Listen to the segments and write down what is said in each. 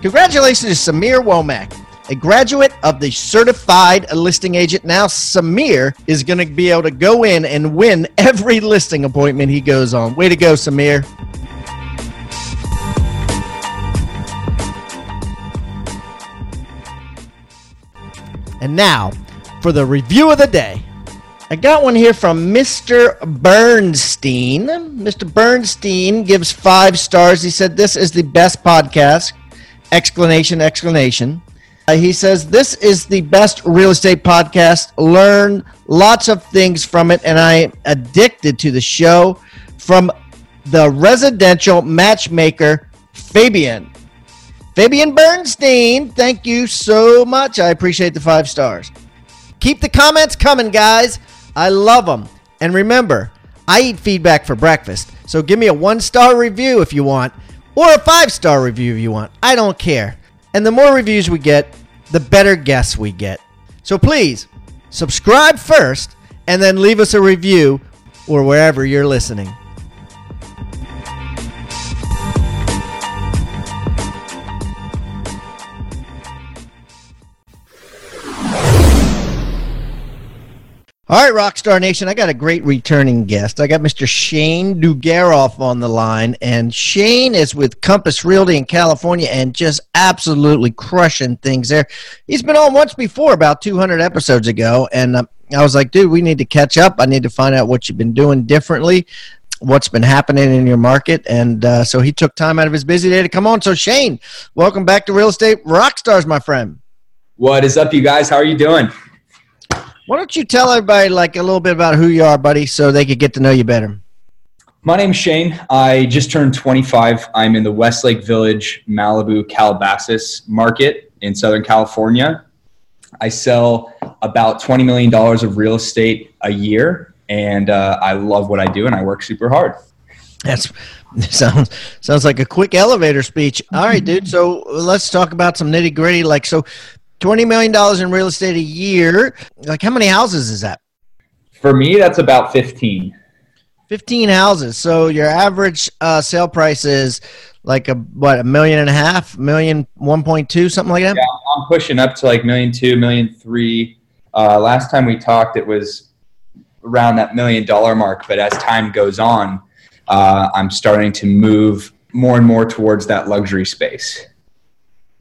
Congratulations to Samir Womack, a graduate of the certified listing agent. Now, Samir is going to be able to go in and win every listing appointment he goes on. Way to go, Samir. And now for the review of the day. I got one here from Mr. Bernstein. Mr. Bernstein gives five stars. He said, This is the best podcast exclamation exclamation uh, he says this is the best real estate podcast. Learn lots of things from it and i am addicted to the show from the residential matchmaker fabian. Fabian bernstein thank you so much. I appreciate the five stars. Keep the comments coming guys. I love them and remember i eat feedback for breakfast. So give me a one star review if you want or a five star review if you want. I don't care. And the more reviews we get, the better guests we get. So please subscribe first and then leave us a review or wherever you're listening. All right, Rockstar Nation, I got a great returning guest. I got Mr. Shane Dugaroff on the line, and Shane is with Compass Realty in California and just absolutely crushing things there. He's been on once before, about 200 episodes ago, and uh, I was like, dude, we need to catch up. I need to find out what you've been doing differently, what's been happening in your market, and uh, so he took time out of his busy day to come on. So, Shane, welcome back to Real Estate Rockstars, my friend. What is up, you guys? How are you doing? Why don't you tell everybody like a little bit about who you are, buddy, so they could get to know you better? My name's Shane. I just turned 25. I'm in the Westlake Village, Malibu, Calabasas market in Southern California. I sell about $20 million of real estate a year, and uh, I love what I do, and I work super hard. That's sounds sounds like a quick elevator speech. All right, dude. So let's talk about some nitty gritty. Like, so Twenty million dollars in real estate a year. Like how many houses is that? For me, that's about fifteen. 15 houses. So your average uh, sale price is like a what a million and a half, million one point two, something like that. Yeah, I'm pushing up to like million two, million three. Uh, last time we talked, it was around that million dollar mark. But as time goes on, uh, I'm starting to move more and more towards that luxury space.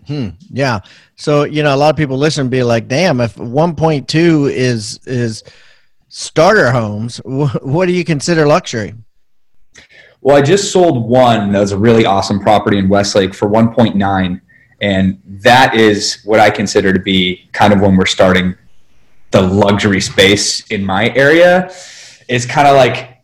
Hmm. Yeah. So you know, a lot of people listen and be like, "Damn, if 1.2 is is starter homes, what do you consider luxury?" Well, I just sold one that was a really awesome property in Westlake for 1.9, and that is what I consider to be kind of when we're starting the luxury space in my area. It's kind of like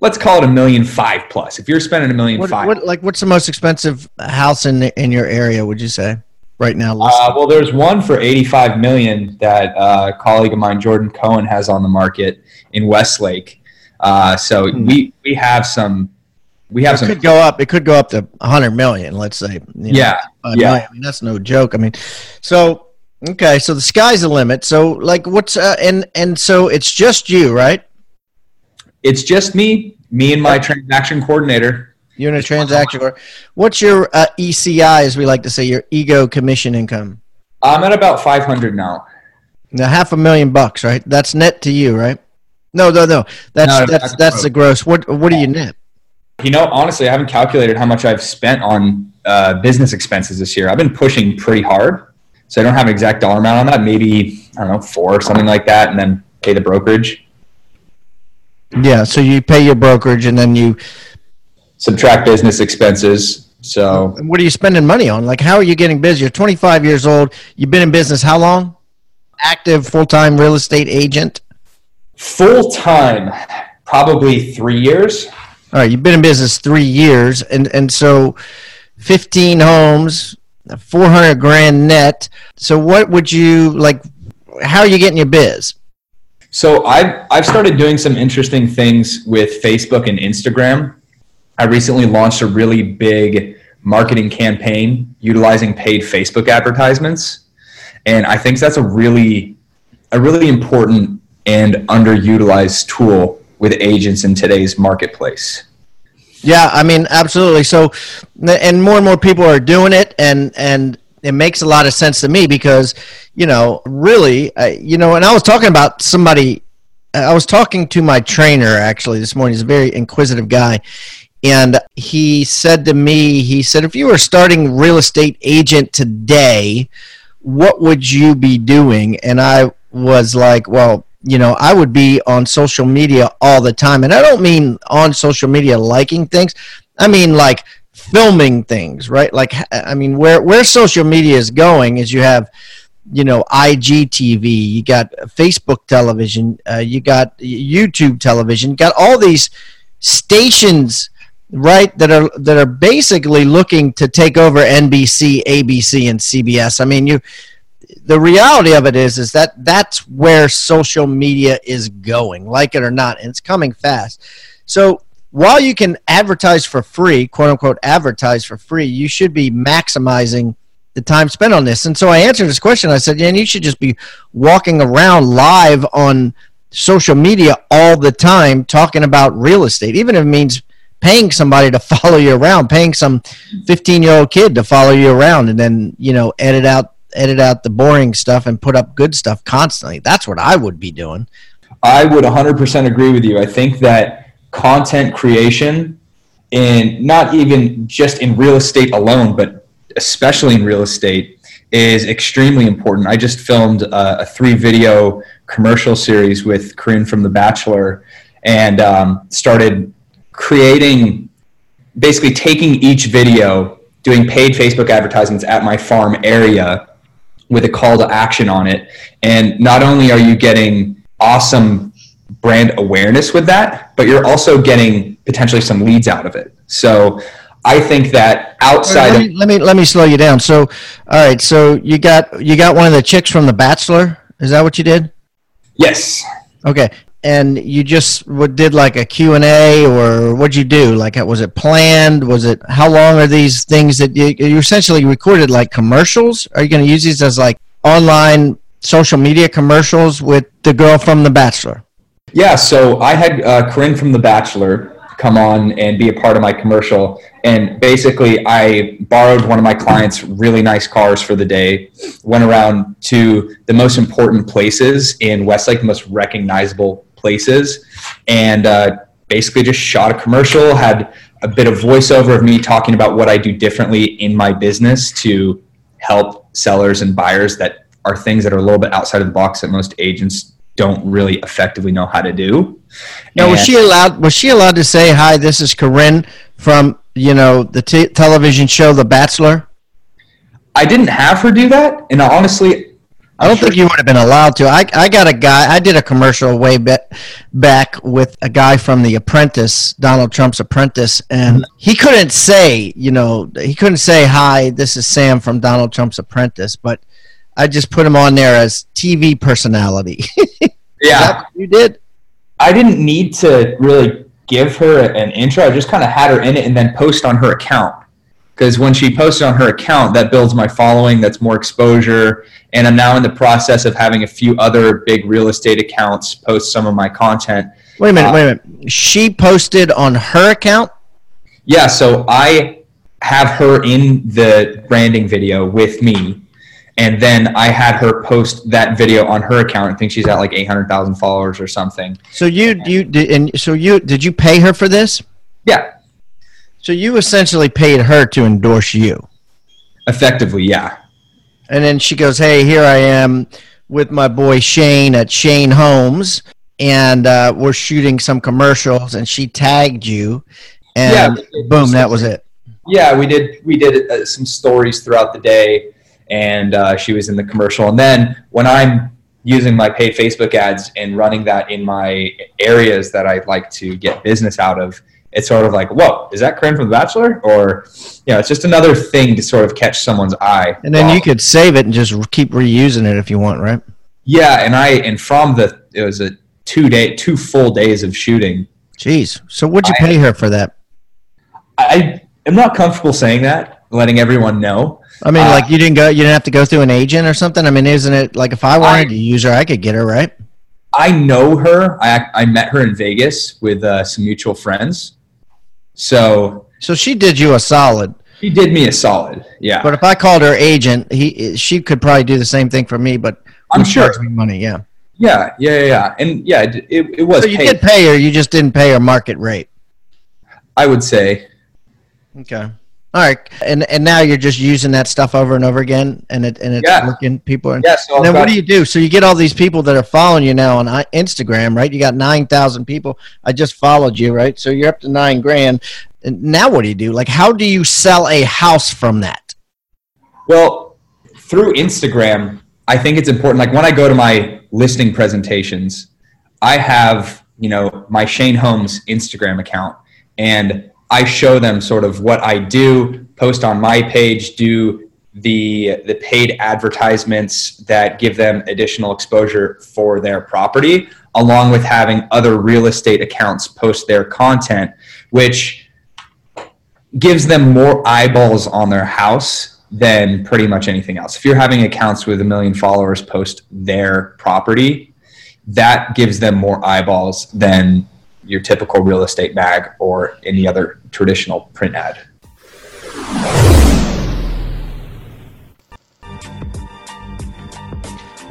let's call it a million five plus. If you're spending a million what, five, what, like what's the most expensive house in in your area? Would you say? right now? Uh, well, there's one for 85 million that uh, a colleague of mine, Jordan Cohen, has on the market in Westlake. Uh, so hmm. we we have some. We have it some. Could go up. It could go up to 100 million. Let's say. You know, yeah. Yeah. I mean, that's no joke. I mean, so okay. So the sky's the limit. So like, what's uh, and and so it's just you, right? It's just me, me and my transaction coordinator. You're in a transaction. What's your uh, ECI, as we like to say, your ego commission income? I'm at about 500 now. Now half a million bucks, right? That's net to you, right? No, no, no. That's no, that's that's, that's the gross. What what do you net? You know, honestly, I haven't calculated how much I've spent on uh, business expenses this year. I've been pushing pretty hard, so I don't have an exact dollar amount on that. Maybe I don't know four or something like that, and then pay the brokerage. Yeah, so you pay your brokerage, and then you subtract business expenses. So, what are you spending money on? Like, how are you getting busy? You're 25 years old. You've been in business how long? Active full time real estate agent? Full time, probably three years. All right, you've been in business three years, and and so fifteen homes, four hundred grand net. So what would you like? How are you getting your biz? So I've I've started doing some interesting things with Facebook and Instagram. I recently launched a really big marketing campaign utilizing paid Facebook advertisements, and I think that's a really a really important and underutilized tool with agents in today's marketplace. Yeah, I mean, absolutely. So, and more and more people are doing it, and and it makes a lot of sense to me because, you know, really, you know, and I was talking about somebody. I was talking to my trainer actually this morning. He's a very inquisitive guy, and he said to me, he said, if you were starting real estate agent today, what would you be doing? And I was like, well, you know, I would be on social media all the time. And I don't mean on social media liking things. I mean like filming things, right? Like I mean where where social media is going is you have you know IGTV, you got Facebook television, uh, you got YouTube television, got all these stations right that are that are basically looking to take over NBC, ABC and CBS. I mean, you the reality of it is is that that's where social media is going like it or not and it's coming fast so while you can advertise for free quote unquote advertise for free you should be maximizing the time spent on this and so i answered this question i said yeah you should just be walking around live on social media all the time talking about real estate even if it means paying somebody to follow you around paying some 15 year old kid to follow you around and then you know edit out edit out the boring stuff and put up good stuff constantly. That's what I would be doing. I would 100% agree with you. I think that content creation, and not even just in real estate alone, but especially in real estate, is extremely important. I just filmed a, a three video commercial series with Corinne from The Bachelor and um, started creating basically taking each video doing paid Facebook advertisements at my farm area with a call to action on it. And not only are you getting awesome brand awareness with that, but you're also getting potentially some leads out of it. So I think that outside let me, of- let me let me slow you down. So all right, so you got you got one of the chicks from The Bachelor. Is that what you did? Yes. Okay and you just what did like a q&a or what'd you do like was it planned was it how long are these things that you, you essentially recorded like commercials are you going to use these as like online social media commercials with the girl from the bachelor yeah so i had uh, corinne from the bachelor come on and be a part of my commercial. And basically, I borrowed one of my clients' really nice cars for the day, went around to the most important places in Westlake, the most recognizable places, and uh, basically just shot a commercial, had a bit of voiceover of me talking about what I do differently in my business to help sellers and buyers that are things that are a little bit outside of the box that most agents don't really effectively know how to do. Now, was she allowed? Was she allowed to say, "Hi, this is Corinne from you know the t- television show The Bachelor"? I didn't have her do that, and honestly, I don't sure. think you would have been allowed to. I, I got a guy. I did a commercial way back with a guy from The Apprentice, Donald Trump's Apprentice, and mm-hmm. he couldn't say, you know, he couldn't say, "Hi, this is Sam from Donald Trump's Apprentice," but I just put him on there as TV personality. yeah, you did. I didn't need to really give her an intro. I just kind of had her in it and then post on her account. Because when she posted on her account, that builds my following, that's more exposure. And I'm now in the process of having a few other big real estate accounts post some of my content. Wait a minute, uh, wait a minute. She posted on her account? Yeah, so I have her in the branding video with me and then I had her post that video on her account. I think she's at like eight hundred thousand followers or something. So you you did and so you did you pay her for this? Yeah. So you essentially paid her to endorse you. Effectively, yeah. And then she goes, "Hey, here I am with my boy Shane at Shane Homes, and uh, we're shooting some commercials." And she tagged you, and yeah, boom, that was it. Yeah, we did. We did uh, some stories throughout the day and uh, she was in the commercial. And then when I'm using my paid Facebook ads and running that in my areas that I'd like to get business out of, it's sort of like, whoa, is that Corinne from The Bachelor? Or, you know, it's just another thing to sort of catch someone's eye. And then you could save it and just keep reusing it if you want, right? Yeah, and I and from the it was a two day, two full days of shooting. Jeez, so what'd you I, pay her for that? I am not comfortable saying that, letting everyone know. I mean, uh, like you didn't go, you didn't have to go through an agent or something. I mean, isn't it like if I wanted I, to use her, I could get her, right? I know her. I I met her in Vegas with uh, some mutual friends. So so she did you a solid. She did me a solid, yeah. But if I called her agent, he she could probably do the same thing for me, but I'm sure me money, yeah. Yeah, yeah, yeah, and yeah, it, it was. So you paid. did pay her, you just didn't pay her market rate. I would say. Okay. All right, and and now you're just using that stuff over and over again, and it and it's yeah. working. People are. Yeah. So and then what do you do? So you get all these people that are following you now on uh, Instagram, right? You got nine thousand people. I just followed you, right? So you're up to nine grand. And now what do you do? Like, how do you sell a house from that? Well, through Instagram, I think it's important. Like when I go to my listing presentations, I have you know my Shane Homes Instagram account, and I show them sort of what I do, post on my page, do the the paid advertisements that give them additional exposure for their property, along with having other real estate accounts post their content, which gives them more eyeballs on their house than pretty much anything else. If you're having accounts with a million followers post their property, that gives them more eyeballs than your typical real estate mag or any other traditional print ad.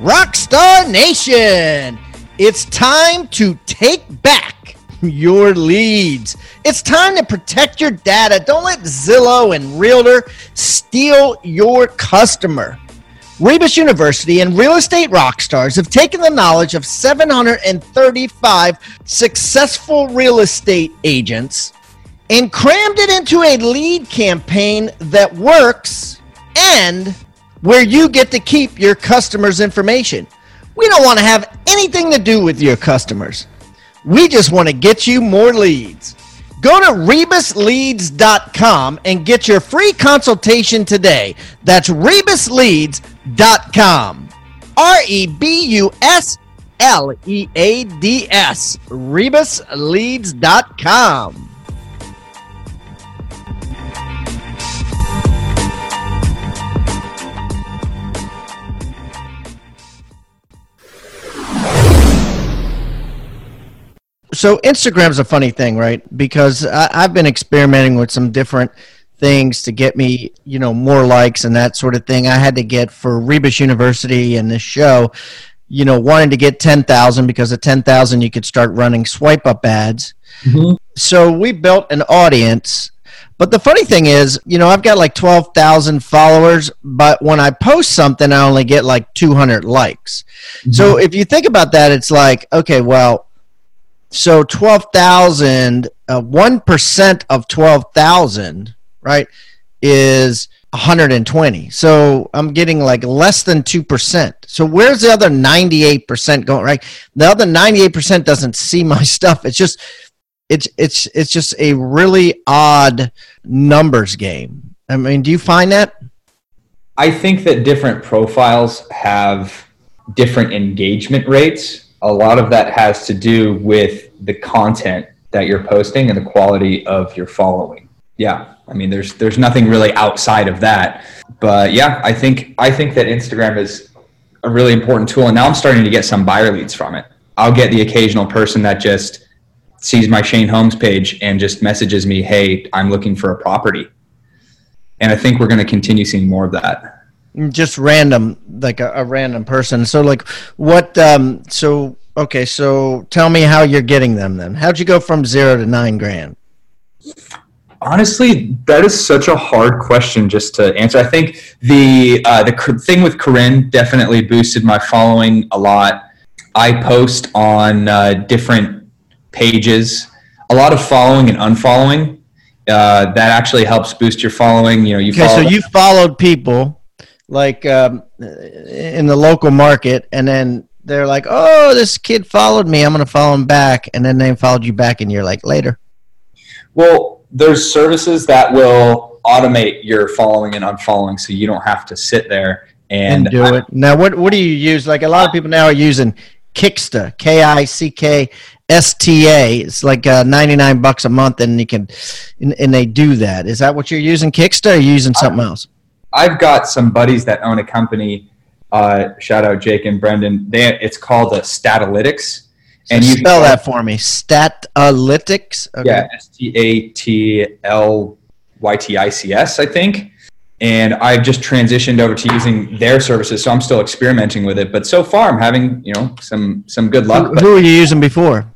Rockstar Nation, it's time to take back your leads. It's time to protect your data. Don't let Zillow and Realtor steal your customer. Rebus University and Real Estate rock stars have taken the knowledge of 735 successful real estate agents and crammed it into a lead campaign that works and where you get to keep your customers' information. We don't want to have anything to do with your customers. We just want to get you more leads. Go to rebusleads.com and get your free consultation today. That's rebusleads.com. R E B U S L E A D S. rebusleads.com. so Instagram's a funny thing, right? Because I, I've been experimenting with some different things to get me, you know, more likes and that sort of thing. I had to get for Rebus University and this show, you know, wanting to get 10,000 because at 10,000 you could start running swipe up ads. Mm-hmm. So we built an audience. But the funny thing is, you know, I've got like 12,000 followers, but when I post something, I only get like 200 likes. Mm-hmm. So if you think about that, it's like, okay, well, so 12,000, uh, 1% of 12,000, right, is 120. So I'm getting like less than 2%. So where's the other 98% going, right? The other 98% doesn't see my stuff. It's just, it's, it's, it's just a really odd numbers game. I mean, do you find that? I think that different profiles have different engagement rates a lot of that has to do with the content that you're posting and the quality of your following. Yeah, I mean, there's there's nothing really outside of that. But yeah, I think I think that Instagram is a really important tool, and now I'm starting to get some buyer leads from it. I'll get the occasional person that just sees my Shane Homes page and just messages me, "Hey, I'm looking for a property," and I think we're going to continue seeing more of that. Just random like a, a, random person. So like what um so okay so tell me how you're getting them then. How'd you go from zero to nine grand honestly that is such a hard question just to answer. I think the uh, the thing with corinne definitely boosted my following a lot. I post on uh, different pages. A lot of following and unfollowing uh, that actually helps boost your following. You know you okay so you followed people like um, in the local market, and then they're like, "Oh, this kid followed me. I'm going to follow him back," and then they followed you back, and you're like, "Later." Well, there's services that will automate your following and unfollowing, so you don't have to sit there and, and do I- it. Now, what what do you use? Like a lot of people now are using Kicksta, K I C K S T A. It's like uh, ninety nine bucks a month, and you can, and, and they do that. Is that what you're using, Kicksta, or are you using something else? I've got some buddies that own a company. Uh, shout out Jake and Brendan. They it's called uh, Statalytics, And you spell that for me. Statalytics. Okay. Yeah, S T A T L Y T I C S, I think. And I've just transitioned over to using their services, so I'm still experimenting with it. But so far, I'm having you know some some good luck. Who, who were you using before?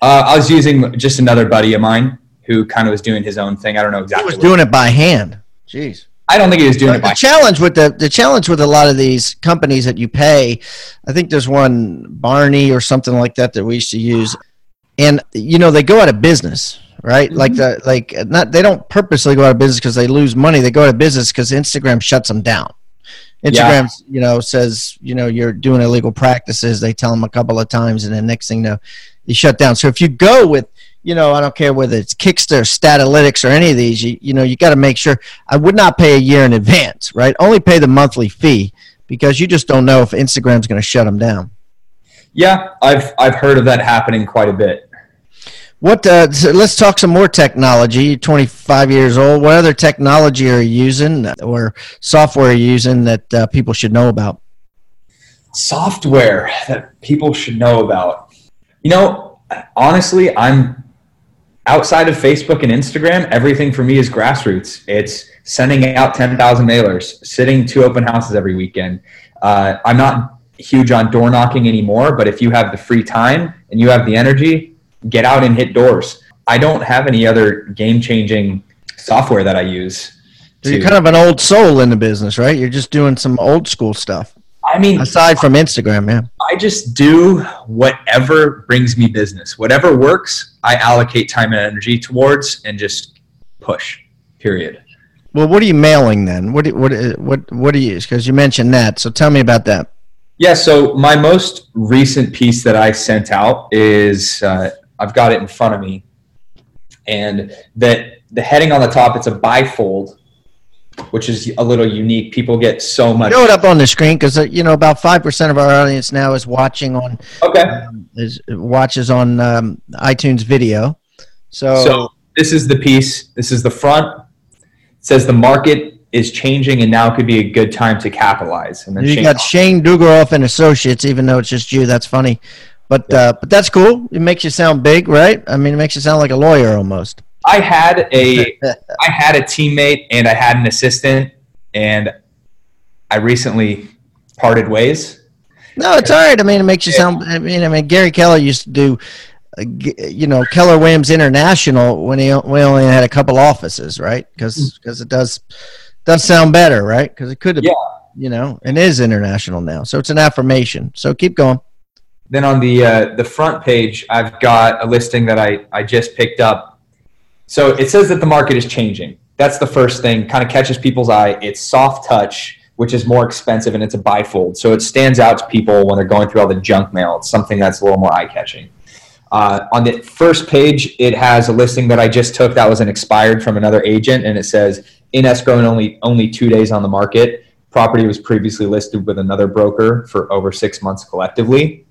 uh, I was using just another buddy of mine who kind of was doing his own thing. I don't know exactly. exactly. was doing it by hand? Jeez. I don't think he was doing it the challenge with the the challenge with a lot of these companies that you pay, I think there's one Barney or something like that that we used to use, and you know they go out of business, right? Like mm-hmm. the like not they don't purposely go out of business because they lose money. They go out of business because Instagram shuts them down. Yeah. Instagram, you know, says you know you're doing illegal practices. They tell them a couple of times, and then next thing you know, you shut down. So if you go with you know, I don't care whether it's Kicksta, Statalytics, or any of these. You, you know, you got to make sure. I would not pay a year in advance, right? Only pay the monthly fee because you just don't know if Instagram's going to shut them down. Yeah, I've I've heard of that happening quite a bit. What? Uh, so let's talk some more technology. You're 25 years old. What other technology are you using or software are you using that uh, people should know about? software that people should know about. You know, honestly, I'm outside of Facebook and Instagram, everything for me is grassroots. It's sending out 10,000 mailers, sitting two open houses every weekend. Uh, I'm not huge on door knocking anymore, but if you have the free time and you have the energy, get out and hit doors. I don't have any other game changing software that I use. So you're kind of an old soul in the business, right? You're just doing some old school stuff I mean, aside from Instagram, yeah. I just do whatever brings me business. Whatever works, I allocate time and energy towards and just push. Period. Well, what are you mailing then? What do, what what what do you use? Because you mentioned that, so tell me about that. Yeah, so my most recent piece that I sent out is uh, I've got it in front of me, and that the heading on the top it's a bifold, which is a little unique. People get so much. Throw it up on the screen because uh, you know about five percent of our audience now is watching on Okay, um, is watches on um, iTunes video. So, so this is the piece. This is the front. It says the market is changing, and now could be a good time to capitalize. And then you Shane- got Shane Dugeroff and Associates, even though it's just you. That's funny, but uh, but that's cool. It makes you sound big, right? I mean, it makes you sound like a lawyer almost. I had a I had a teammate and I had an assistant and I recently parted ways. No, it's all right. I mean, it makes you sound. I mean, I mean, Gary Keller used to do, uh, you know, Keller Williams International when he we only had a couple offices, right? Because it does does sound better, right? Because it could have, Yeah. you know, and is international now, so it's an affirmation. So keep going. Then on the uh, the front page, I've got a listing that I, I just picked up. So it says that the market is changing. That's the first thing, kind of catches people's eye. It's soft touch, which is more expensive, and it's a bifold. So it stands out to people when they're going through all the junk mail. It's something that's a little more eye catching. Uh, on the first page, it has a listing that I just took that was an expired from another agent, and it says in escrow and only only two days on the market. Property was previously listed with another broker for over six months collectively.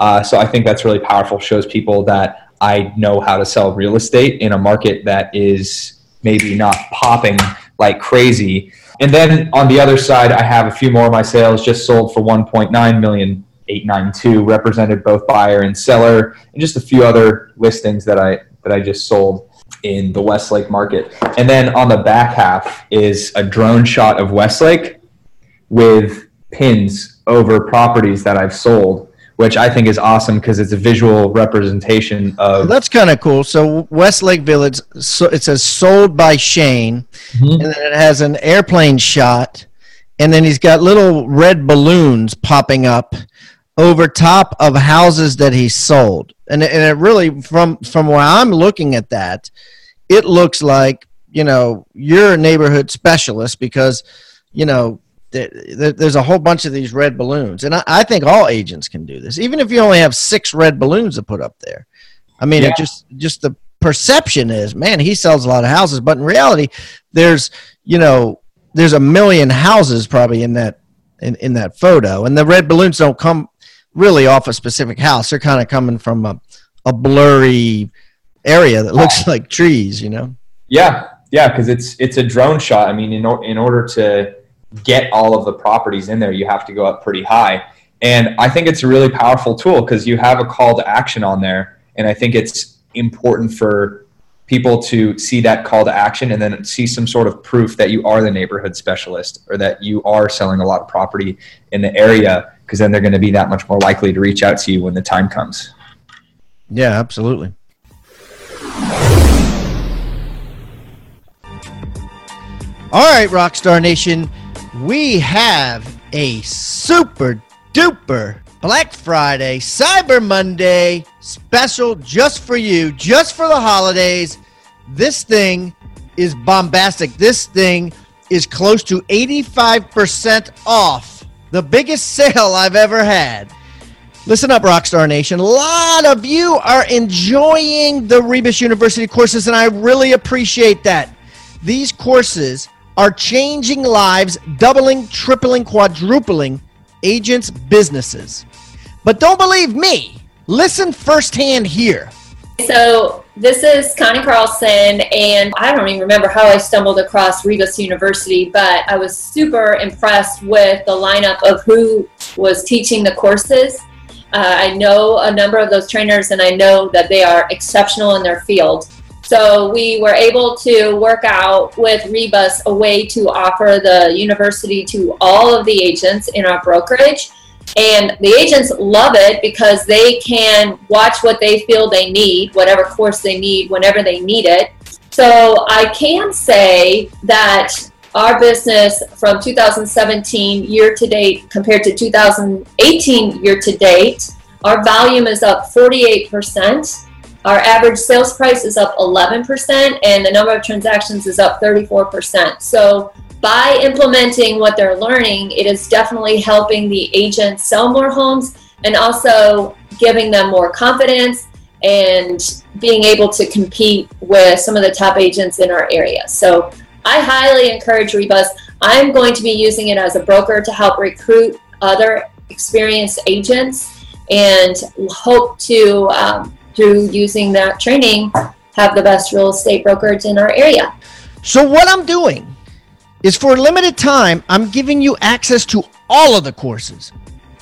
Uh, so I think that's really powerful. Shows people that I know how to sell real estate in a market that is maybe not popping like crazy. And then on the other side, I have a few more of my sales just sold for 1.9 million. 892 represented both buyer and seller and just a few other listings that I that I just sold in the Westlake market. And then on the back half is a drone shot of Westlake with pins over properties that I've sold, which I think is awesome because it's a visual representation of that's kind of cool. So Westlake Village, so it says sold by Shane, Mhm. and then it has an airplane shot, and then he's got little red balloons popping up over top of houses that he sold, and it- and it really from from where I'm looking at that, it looks like you know you're a neighborhood specialist because you know. There- there- There's a whole bunch of these red balloons, and I, I think all agents can do this. Even if you only have six red balloons to put up there, I mean, Yeah. it just just the perception is, man, he sells a lot of houses, but in reality, there's you know there's a million houses probably in that in, in that photo, and the red balloons don't come really off a specific house. They're kind of coming from a, a blurry area that looks like trees, you know. Yeah, yeah, because it's it's a drone shot. I mean, in in order to get all of the properties in there, you have to go up pretty high. And I think it's a really powerful tool because you have a call to action on there. And I think it's important for people to see that call to action and then see some sort of proof that you are the neighborhood specialist or that you are selling a lot of property in the area because then they're going to be that much more likely to reach out to you when the time comes. Yeah, absolutely. All right, Rockstar Nation, we have a super duper Black Friday, Cyber Monday special just for you, just for the holidays. This thing is bombastic. This thing is close to 85% off. The biggest sale I've ever had. Listen up, Rockstar Nation. A lot of you are enjoying the Rebus University courses, and I really appreciate that. These courses are changing lives, doubling, tripling, quadrupling agents' businesses. But don't believe me. Listen firsthand here. So, this is Connie Carlson, and I don't even remember how I stumbled across Rebus University, but I was super impressed with the lineup of who was teaching the courses. Uh, I know a number of those trainers, and I know that they are exceptional in their field. So we were able to work out with Rebus a way to offer the university to all of the agents in our brokerage. And the agents love it because they can watch what they feel they need, whatever course they need, whenever they need it. So I can say that our business from 2017 year to date compared to 2018 year to date, our volume is up 48%. Our average sales price is up 11%, and the number of transactions is up 34%. So, by implementing what they're learning, it is definitely helping the agents sell more homes and also giving them more confidence and being able to compete with some of the top agents in our area. So, I highly encourage Rebus. I'm going to be using it as a broker to help recruit other experienced agents and hope to um, through using that training, have the best real estate brokerage in our area. So, what I'm doing is for a limited time, I'm giving you access to all of the courses.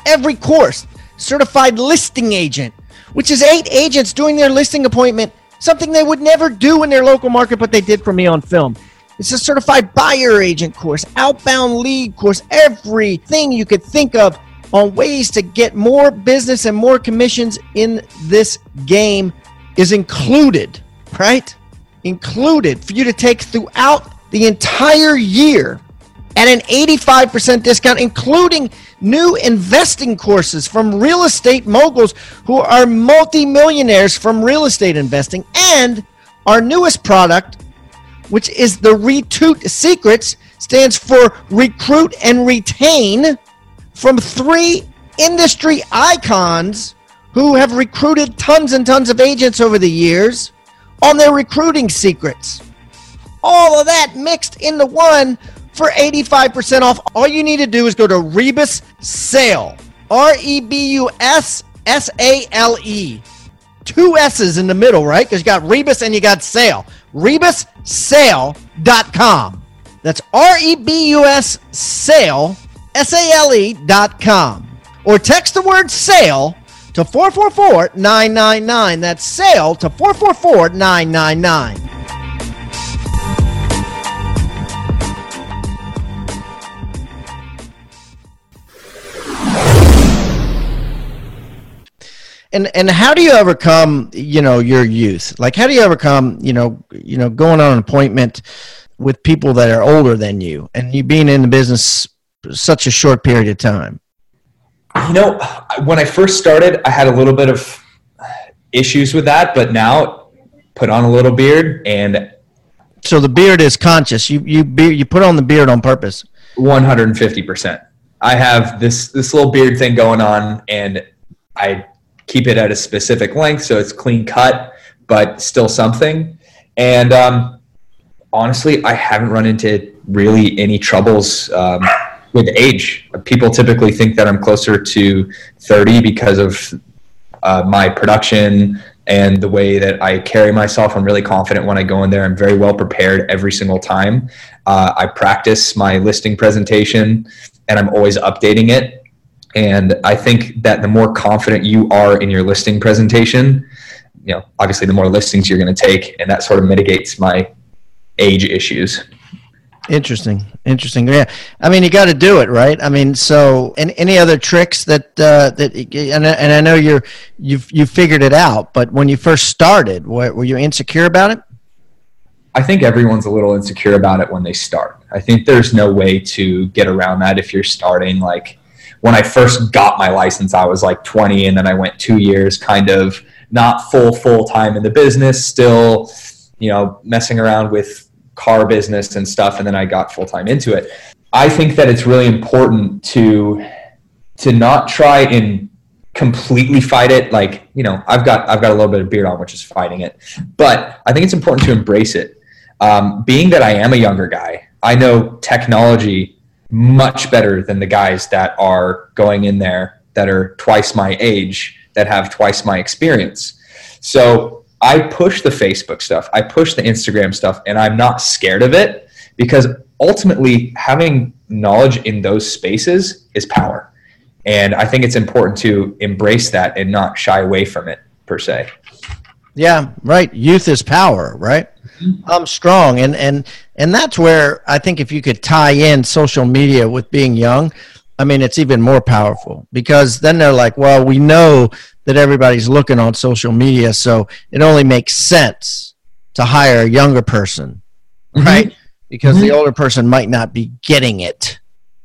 Every course, certified listing agent, which is eight agents doing their listing appointment, something they would never do in their local market, but they did for me on film. It's a certified buyer agent course, outbound lead course, everything you could think of on ways to get more business and more commissions in this game is included, right? Included for you to take throughout the entire year at an 85% discount, including new investing courses from real estate moguls who are multimillionaires from real estate investing, and our newest product, which is the Retoot Secrets, stands for Recruit and Retain from three industry icons who have recruited tons and tons of agents over the years on their recruiting secrets. All of that mixed into one for 85% off. All you need to do is go to Rebus Sale. R E B U S S A L E. Two S's in the middle, right? Because you got Rebus and you got Sale. RebusSale.com. That's R E B U S Sale S-A-L-E dot com. Or text the word sale to 444-999. That's sale to 444-999. and and how do you overcome you know your youth like how do you overcome you know you know going on an appointment with people that are older than you and you being in the business such a short period of time? You know, when I first started, I had a little bit of issues with that, but now put on a little beard and so the beard is conscious. You you you put on the beard on purpose. 150%. I have this this little beard thing going on and I keep it at a specific length so it's clean cut, but still something. And um, honestly, I haven't run into really any troubles um, with age. People typically think that I'm closer to 30 because of uh, my production and the way that I carry myself. I'm really confident when I go in there. I'm very well prepared every single time. Uh, I practice my listing presentation and I'm always updating it. And I think that the more confident you are in your listing presentation, you know, obviously the more listings you're going to take, and that sort of mitigates my age issues. Interesting, interesting. Yeah, I mean, you got to do it, right? I mean, so and any other tricks that uh, that and, and I know you're you've you figured it out, but when you first started, were, were you insecure about it? I think everyone's a little insecure about it when they start. I think there's no way to get around that if you're starting. Like when I first got my license, I was like 20, and then I went two years, kind of not full full time in the business, still, you know, messing around with car business and stuff, and then I got full time into it. I think that it's really important to to not try and completely fight it like you know i've got i've got a little bit of beard on which is fighting it but i think it's important to embrace it um, being that i am a younger guy i know technology much better than the guys that are going in there that are twice my age that have twice my experience. So I push the Facebook stuff, I push the Instagram stuff, and I'm not scared of it because ultimately having knowledge in those spaces is power. And I think it's important to embrace that and not shy away from it per se. Yeah, right. Youth is power, right? Mm-hmm. I'm strong and and and that's where I think if you could tie in social media with being young, I mean, it's even more powerful because then they're like, well, we know that everybody's looking on social media, so it only makes sense to hire a younger person, mm-hmm. right? Because mm-hmm. the older person might not be getting it,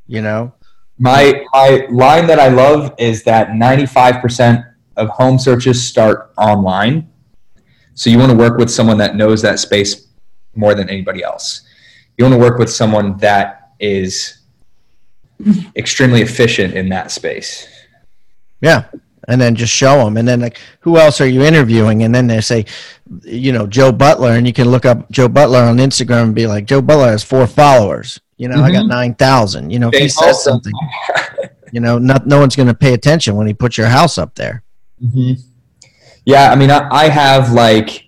you know? My, my line that I love is that 95% of home searches start online. So you want to work with someone that knows that space more than anybody else. You want to work with someone that is extremely efficient in that space. Yeah. And then just show them. And then, like, who else are you interviewing? And then they say, you know, Joe Butler. And you can look up Joe Butler on Instagram and be like, Joe Butler has four followers. You know, mm-hmm. I got mm-hmm. 9,000. You know, if he says something, you know, not, no one's going to pay attention when he puts your house up there. Mm-hmm. Yeah. I mean, I, I have like,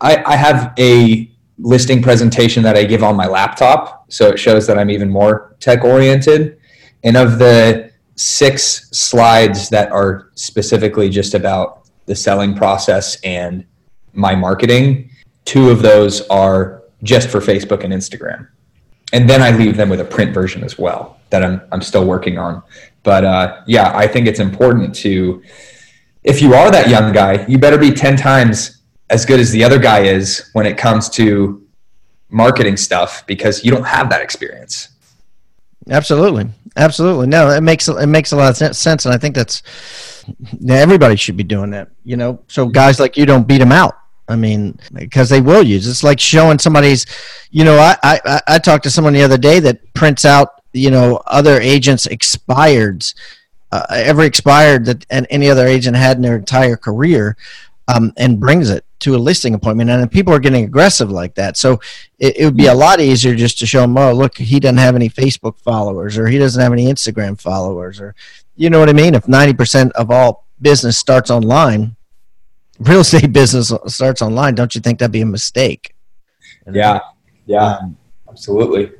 I, I have a listing presentation that I give on my laptop. So it shows that I'm even more tech oriented. And of the six slides that are specifically just about the selling process and my marketing, two of those are just for Facebook and Instagram. And then I leave them with a print version as well that I'm, I'm still working on. But uh, yeah, I think it's important to, if you are that young guy, you better be 10 times as good as the other guy is when it comes to marketing stuff because you don't have that experience. Absolutely, absolutely. No, it makes it makes a lot of sense, and I think that's everybody should be doing that. You know, so guys like you don't beat them out. I mean, because they will use. It's like showing somebody's. You know, I I I talked to someone the other day that prints out you know other agents' expireds. Uh, every expired that and any other agent had in their entire career um, and brings it to a listing appointment. And people are getting aggressive like that. So it, it, would be a lot easier just to show them, oh, look, he doesn't have any Facebook followers or he doesn't have any Instagram followers or, you know what I mean? If 90% of all business starts online, real estate business starts online, don't you think that'd be a mistake? Yeah. Yeah. Um, absolutely.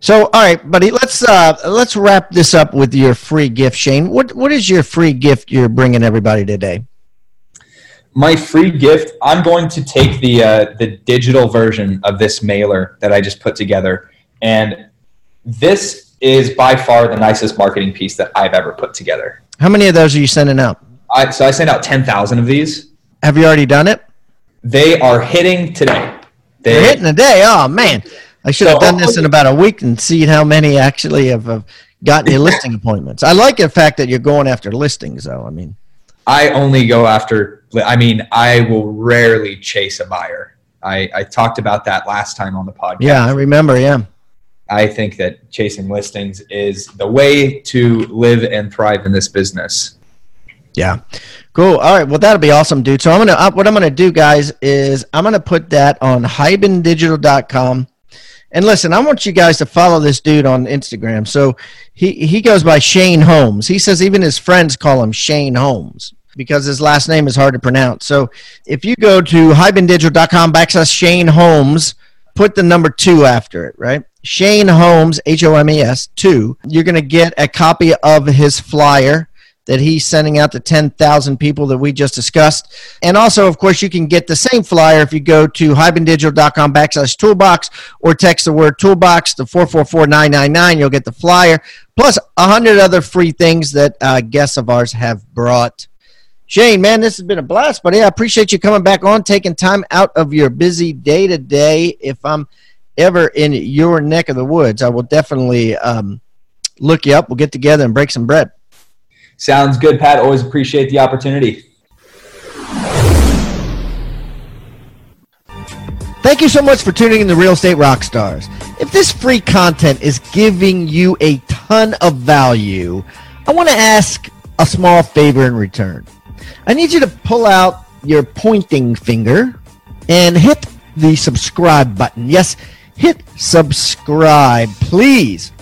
So, all right, buddy, let's uh, let's wrap this up with your free gift, Shane. What what is your free gift you're bringing everybody today? My free gift i'm going to take the uh, the digital version of this mailer that i just put together. And this is by far the nicest marketing piece that i've ever put together. How many of those are you sending out? I, so i sent out 10000 of these. Have you already done it? They are hitting today. They, are hitting today? Oh man. I should so, have done this in about a week and see how many actually have, have gotten you listing appointments. I like the fact that you're going after listings though. I mean I only go after, I mean, I will rarely chase a buyer. I, I talked about that last time on the podcast. Yeah, I remember. Yeah. I think that chasing listings is the way to live and thrive in this business. Yeah. Cool. All right. Well, that'll be awesome, dude. So I'm gonna uh, what I'm gonna do, guys, is I'm gonna put that on hibandigital.com. And listen, I want you guys to follow this dude on Instagram. So he he goes by Shane Holmes. He says even his friends call him Shane Holmes because his last name is hard to pronounce. So if you go to hibandigital.com backslash Shane Holmes, put the number two after it, right? Shane Holmes, H O M E S, two. You're going to get a copy of his flyer that he's sending out to 10,000 people that we just discussed. And also, of course, you can get the same flyer if you go to hibandigital.com backslash toolbox or text the word toolbox to 444999. You'll get the flyer plus a hundred other free things that uh, guests of ours have brought. Shane, man, this has been a blast, buddy. I appreciate you coming back on, taking time out of your busy day to day. If I'm ever in your neck of the woods, I will definitely um, look you up. We'll get together and break some bread. Sounds good, Pat. Always appreciate the opportunity. Thank you so much for tuning in to Real Estate Rockstars. If this free content is giving you a ton of value, I want to ask a small favor in return. I need you to pull out your pointing finger and hit the subscribe button. Yes, hit subscribe, please.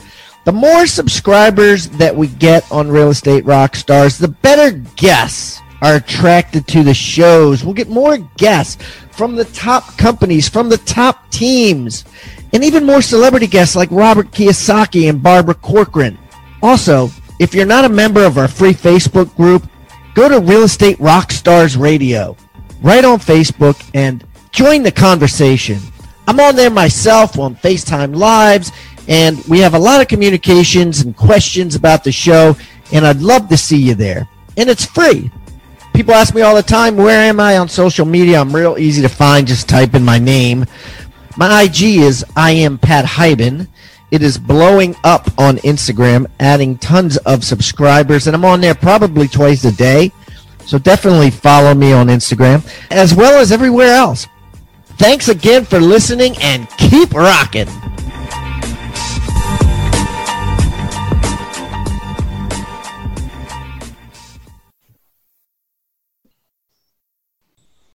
The more subscribers that we get on Real Estate Rockstars, the better guests are attracted to the shows. We'll get more guests from the top companies, from the top teams, and even more celebrity guests like Robert Kiyosaki and Barbara Corcoran. Also, if you're not a member of our free Facebook group, go to Real Estate Rockstars Radio right on Facebook and join the conversation. I'm on there myself on FaceTime Lives and we have a lot of communications and questions about the show, and I'd love to see you there. And it's free. People ask me all the time, where am I on social media? I'm real easy to find. Just type in my name. My IG is I am Pat Hiban. It is blowing up on Instagram, adding tons of subscribers, and I'm on there probably twice a day. So definitely follow me on Instagram, as well as everywhere else. Thanks again for listening and keep rocking.